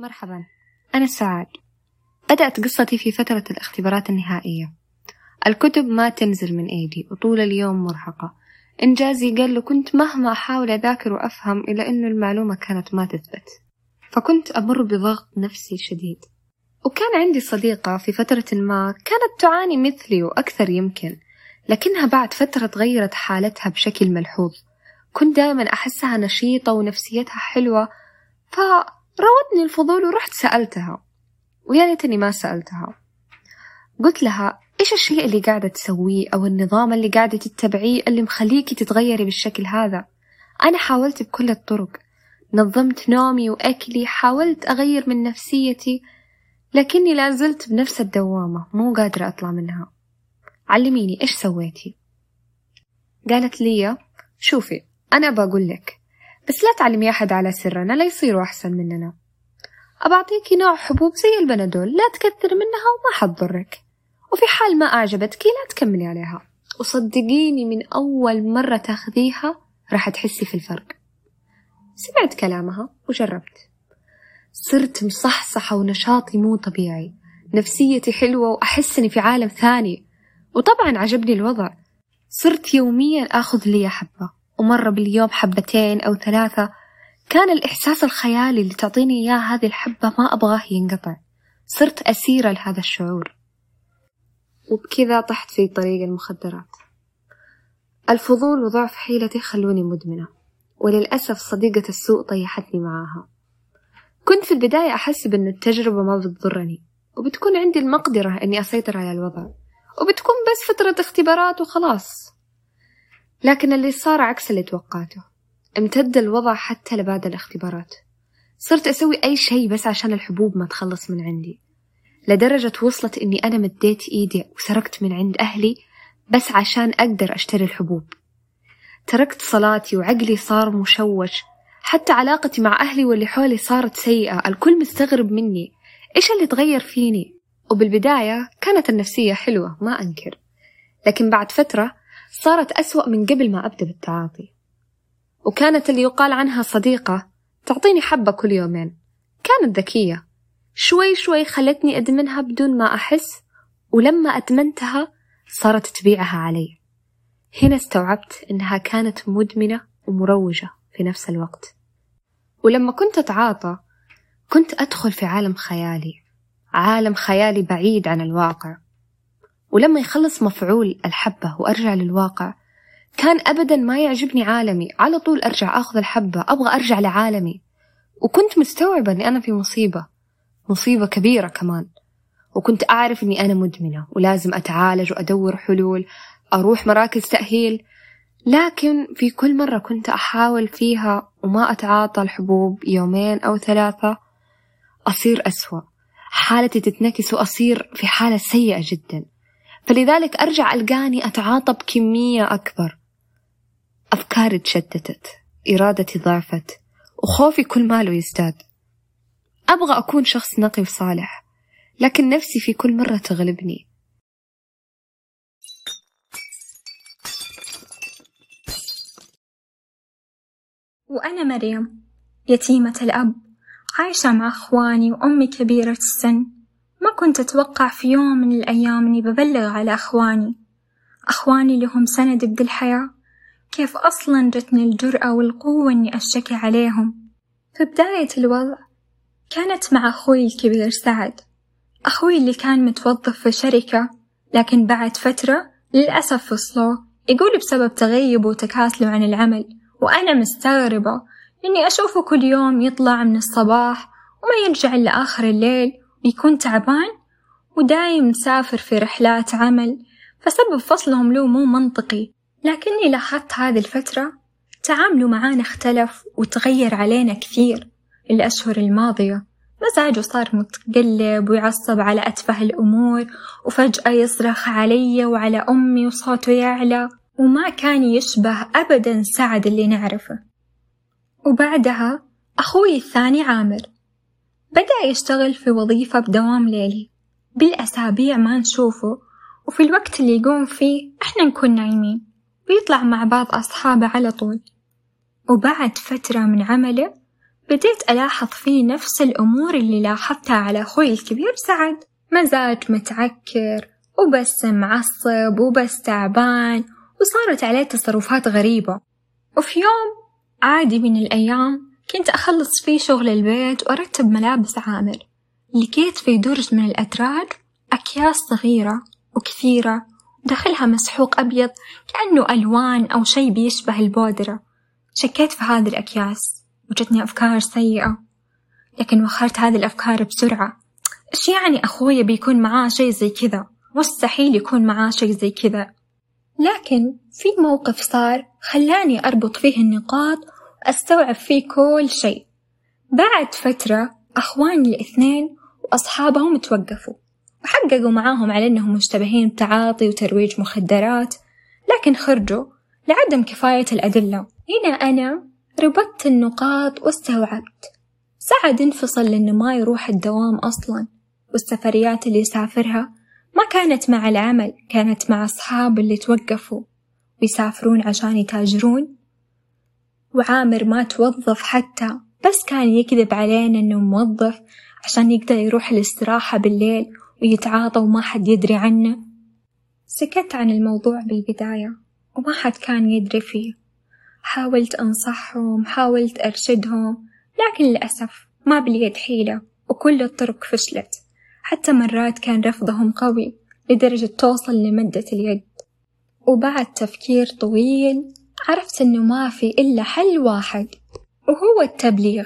مرحبا. أنا سعاد بدأت قصتي في فترة الاختبارات النهائية. الكتب ما تنزل من أيدي وطول اليوم مرهقة. إنجازي قل وكنت مهما أحاول أذاكر وأفهم إلا أنه المعلومة كانت ما تثبت. فكنت أمر بضغط نفسي شديد. وكان عندي صديقة في فترة ما كانت تعاني مثلي وأكثر يمكن لكنها بعد فترة تغيرت حالتها بشكل ملحوظ. كنت دائما أحسها نشيطة ونفسيتها حلوة ف راودني الفضول ورحت سألتها ويا ليتني ما سألتها. قلت لها إيش الشيء اللي قاعدة تسويه أو النظام اللي قاعدة تتبعيه اللي مخليكي تتغيري بالشكل هذا؟ أنا حاولت بكل الطرق. نظمت نومي وأكلي حاولت أغير من نفسيتي لكني لازلت بنفس الدوامة مو قادرة أطلع منها. علميني إيش سويتي؟ قالت لي شوفي أنا بقول لك بس لا تعلمي أحد على سرنا لا يصيروا أحسن مننا. أبعطيكي نوع حبوب زي البنادول لا تكثر منها وما حتضرك وفي حال ما أعجبتك لا تكملي عليها. وصدقيني من أول مرة تاخذيها راح تحسي في الفرق. سمعت كلامها وجربت. صرت مصحصحة ونشاطي مو طبيعي. نفسيتي حلوة وأحس إني في عالم ثاني. وطبعا عجبني الوضع. صرت يوميا آخذ لي حبة. ومرة باليوم حبتين أو ثلاثة كان الإحساس الخيالي اللي تعطيني إياه هذه الحبة ما أبغاه ينقطع. صرت أسيرة لهذا الشعور. وبكذا طحت في طريق المخدرات. الفضول وضعف حيلتي خلوني مدمنة وللأسف صديقة السوء طيحتني معاها. كنت في البداية أحسب أن التجربة ما بتضرني وبتكون عندي المقدرة أني أسيطر على الوضع وبتكون بس فترة اختبارات وخلاص. لكن اللي صار عكس اللي توقعته. امتد الوضع حتى لبعد الاختبارات. صرت أسوي أي شيء بس عشان الحبوب ما تخلص من عندي. لدرجة وصلت إني أنا مديت إيدي وسرقت من عند أهلي بس عشان أقدر أشتري الحبوب. تركت صلاتي وعقلي صار مشوش. حتى علاقتي مع أهلي واللي حولي صارت سيئة. الكل مستغرب مني. إيش اللي تغير فيني؟ وبالبداية كانت النفسية حلوة ما أنكر. لكن بعد فترة صارت أسوأ من قبل ما أبدأ بالتعاطي. وكانت اللي يقال عنها صديقة تعطيني حبة كل يومين. كانت ذكية. شوي شوي خلتني أدمنها بدون ما أحس ولما أدمنتها صارت تبيعها علي. هنا استوعبت إنها كانت مدمنة ومروجة في نفس الوقت. ولما كنت أتعاطى كنت أدخل في عالم خيالي عالم خيالي بعيد عن الواقع. ولما يخلص مفعول الحبة وأرجع للواقع كان أبدا ما يعجبني عالمي. على طول أرجع أخذ الحبة أبغى أرجع لعالمي. وكنت مستوعبة أني أنا في مصيبة مصيبة كبيرة كمان. وكنت أعرف أني أنا مدمنة ولازم أتعالج وأدور حلول أروح مراكز تأهيل. لكن في كل مرة كنت أحاول فيها وما أتعاطى الحبوب يومين أو ثلاثة أصير أسوأ. حالتي تتنكس وأصير في حالة سيئة جدا. فلذلك أرجع ألقاني أتعاطى بكمية أكبر. أفكاري تشتتت إرادتي ضعفت وخوفي كل ماله يزداد. أبغى أكون شخص نقي وصالح لكن نفسي في كل مرة تغلبني. وأنا مريم يتيمة الأب عايشة مع أخواني وأمي كبيرة السن. كنت أتوقع في يوم من الأيام إني ببلغ على أخواني. أخواني اللي هم سندي الحياة. كيف أصلا جتني الجرأة والقوة إني أشتكي عليهم. في بداية الوضع كانت مع أخوي الكبير سعد. أخوي اللي كان متوظف في شركة لكن بعد فترة للأسف فصلوه يقول بسبب تغيبه وتكاسله عن العمل وأنا مستغربة إني أشوفه كل يوم يطلع من الصباح وما يرجع إلا آخر الليل ويكون تعبان ودايم مسافر في رحلات عمل فسبب فصلهم له مو منطقي. لكني لاحظت هذه الفترة تعامله معانا اختلف وتغير علينا كثير الأشهر الماضية. مزاجه صار متقلب ويعصب على أتفه الأمور وفجأة يصرخ علي وعلى أمي وصوته يعلى وما كان يشبه أبدا سعد اللي نعرفه. وبعدها أخوي الثاني عامر. بدأ يشتغل في وظيفة بدوام ليلي. بالأسابيع ما نشوفه وفي الوقت اللي يقوم فيه إحنا نكون نايمين ويطلع مع بعض أصحابه على طول. وبعد فترة من عمله بديت ألاحظ فيه نفس الأمور اللي لاحظتها على أخوي الكبير سعد. مزاج متعكر وبس معصب وبس تعبان وصارت عليه تصرفات غريبة. وفي يوم عادي من الأيام كنت أخلص فيه شغل البيت وأرتب ملابس عامر. لقيت في درج من الأدراج أكياس صغيرة وكثيرة داخلها مسحوق أبيض كأنه ألوان أو شي بيشبه البودرة. شكيت في هذه الأكياس وجتني أفكار سيئة. لكن وخرت هذه الأفكار بسرعة. إيش يعني أخوي بيكون معاه شي زي كذا؟ مستحيل يكون معاه شي زي كذا. لكن في موقف صار خلاني أربط فيه النقاط وأستوعب فيه كل شيء. بعد فترة أخواني الاثنين وأصحابهم توقفوا وحققوا معاهم على أنهم مشتبهين بتعاطي وترويج مخدرات لكن خرجوا لعدم كفاية الأدلة. هنا أنا ربطت النقاط واستوعبت. سعد انفصل لأنه ما يروح الدوام أصلا والسفريات اللي يسافرها ما كانت مع العمل كانت مع أصحاب اللي توقفوا ويسافرون عشان يتاجرون. وعامر ما توظف حتى بس كان يكذب علينا إنه موظف عشان يقدر يروح الاستراحة بالليل ويتعاطى وما حد يدري عنه. سكت عن الموضوع بالبداية وما حد كان يدري فيه. حاولت أنصحهم حاولت أرشدهم لكن للأسف ما باليد حيلة وكل الطرق فشلت. حتى مرات كان رفضهم قوي لدرجة توصل لمدة اليد. وبعد تفكير طويل عرفت إنه ما في إلا حل واحد وهو التبليغ.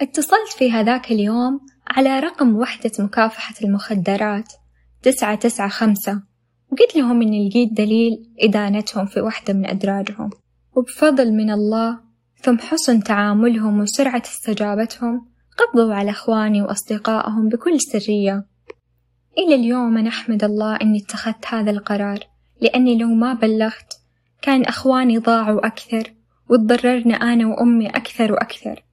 اتصلت في هذاك اليوم على رقم وحدة مكافحة المخدرات تسعة تسعة خمسة وقلت لهم إني لقيت دليل إدانتهم في واحدة من أدراجهم وبفضل من الله ثم حسن تعاملهم وسرعة استجابتهم قبضوا على إخواني وأصدقائهم بكل سرية. إلى اليوم أنا أحمد الله إني اتخذت هذا القرار لأني لو ما بلغت كان أخواني ضاعوا أكثر وتضررنا أنا وأمي أكثر وأكثر.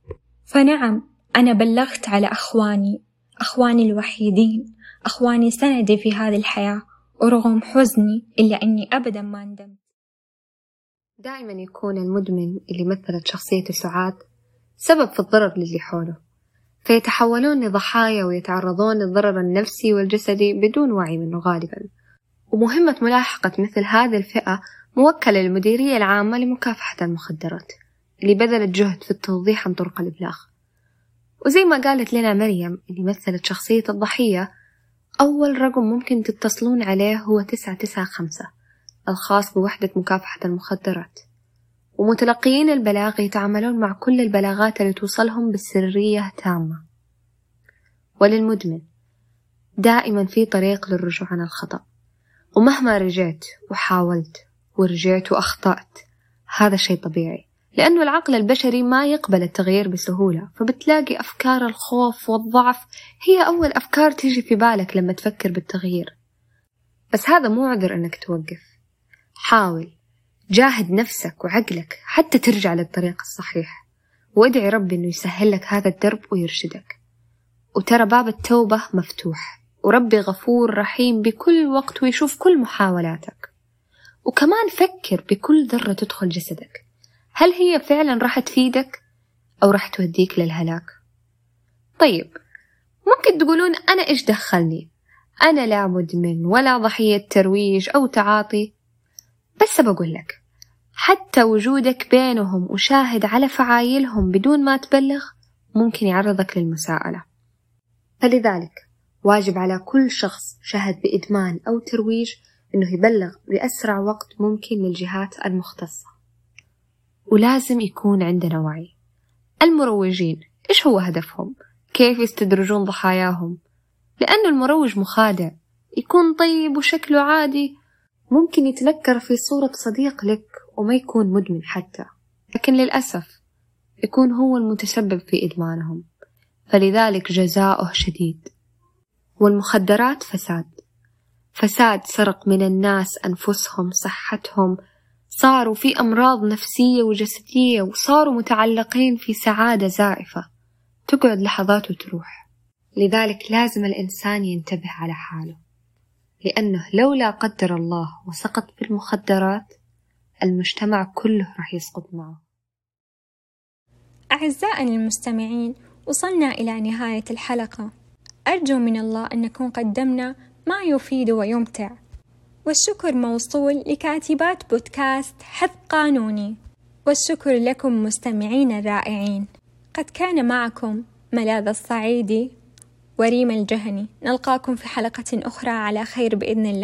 فنعم أنا بلغت على أخواني أخواني الوحيدين أخواني سندي في هذه الحياة ورغم حزني إلا أني أبدا ما ندمت. دائما يكون المدمن اللي مثلت شخصيته سعاد سبب في الضرر للي حوله. فيتحولون لضحايا ويتعرضون للضرر النفسي والجسدي بدون وعي منه غالبا. ومهمة ملاحقة مثل هذه الفئة موكلة للمديرية العامة لمكافحة المخدرات اللي بذلت جهد في التوضيح عن طرق الإبلاغ. وزي ما قالت لنا مريم اللي مثلت شخصية الضحية أول رقم ممكن تتصلون عليه هو تسعة تسعة خمسة الخاص بوحدة مكافحة المخدرات. ومتلقيين البلاغ يتعاملون مع كل البلاغات اللي توصلهم بسرية تامة. وللمدمن دائما في طريق للرجوع عن الخطأ. ومهما رجعت وحاولت ورجعت وأخطأت. هذا شيء طبيعي لأنه العقل البشري ما يقبل التغيير بسهولة فبتلاقي أفكار الخوف والضعف هي أول أفكار تيجي في بالك لما تفكر بالتغيير. بس هذا مو عذر أنك توقف. حاول جاهد نفسك وعقلك حتى ترجع للطريق الصحيح وادعي ربي إنه يسهل لك هذا الدرب ويرشدك. وترى باب التوبة مفتوح وربي غفور رحيم بكل وقت ويشوف كل محاولاتك. وكمان فكر بكل ذرة تدخل جسدك. هل هي فعلا راح تفيدك أو راح توديك للهلاك؟ طيب ممكن تقولون أنا إيش دخلني؟ أنا لا مدمن ولا ضحية ترويج أو تعاطي. بس بقول لك حتى وجودك بينهم وشاهد على فعايلهم بدون ما تبلغ ممكن يعرضك للمساءلة. فلذلك واجب على كل شخص شهد بإدمان أو ترويج إنه يبلغ بأسرع وقت ممكن للجهات المختصة. ولازم يكون عندنا وعي. المروجين إيش هو هدفهم؟ كيف يستدرجون ضحاياهم؟ لأنه المروج مخادع. يكون طيب وشكله عادي. ممكن يتنكر في صورة صديق لك وما يكون مدمن حتى. لكن للأسف يكون هو المتسبب في إدمانهم. فلذلك جزاؤه شديد. والمخدرات فساد. فساد سرق من الناس أنفسهم صحتهم. صاروا في أمراض نفسية وجسدية وصاروا متعلقين في سعادة زائفة. تقعد لحظات وتروح. لذلك لازم الإنسان ينتبه على حاله. لأنه لو لا قدر الله وسقط في المخدرات المجتمع كله راح يسقط معه. أعزائنا المستمعين وصلنا إلى نهاية الحلقة. أرجو من الله أن نكون قدمنا ما يفيد ويمتع. والشكر موصول لكاتبات بودكاست حث قانوني. والشكر لكم مستمعين الرائعين قد كان معكم ملاذ الصعيدي وريم الجهني. نلقاكم في حلقة أخرى على خير بإذن الله.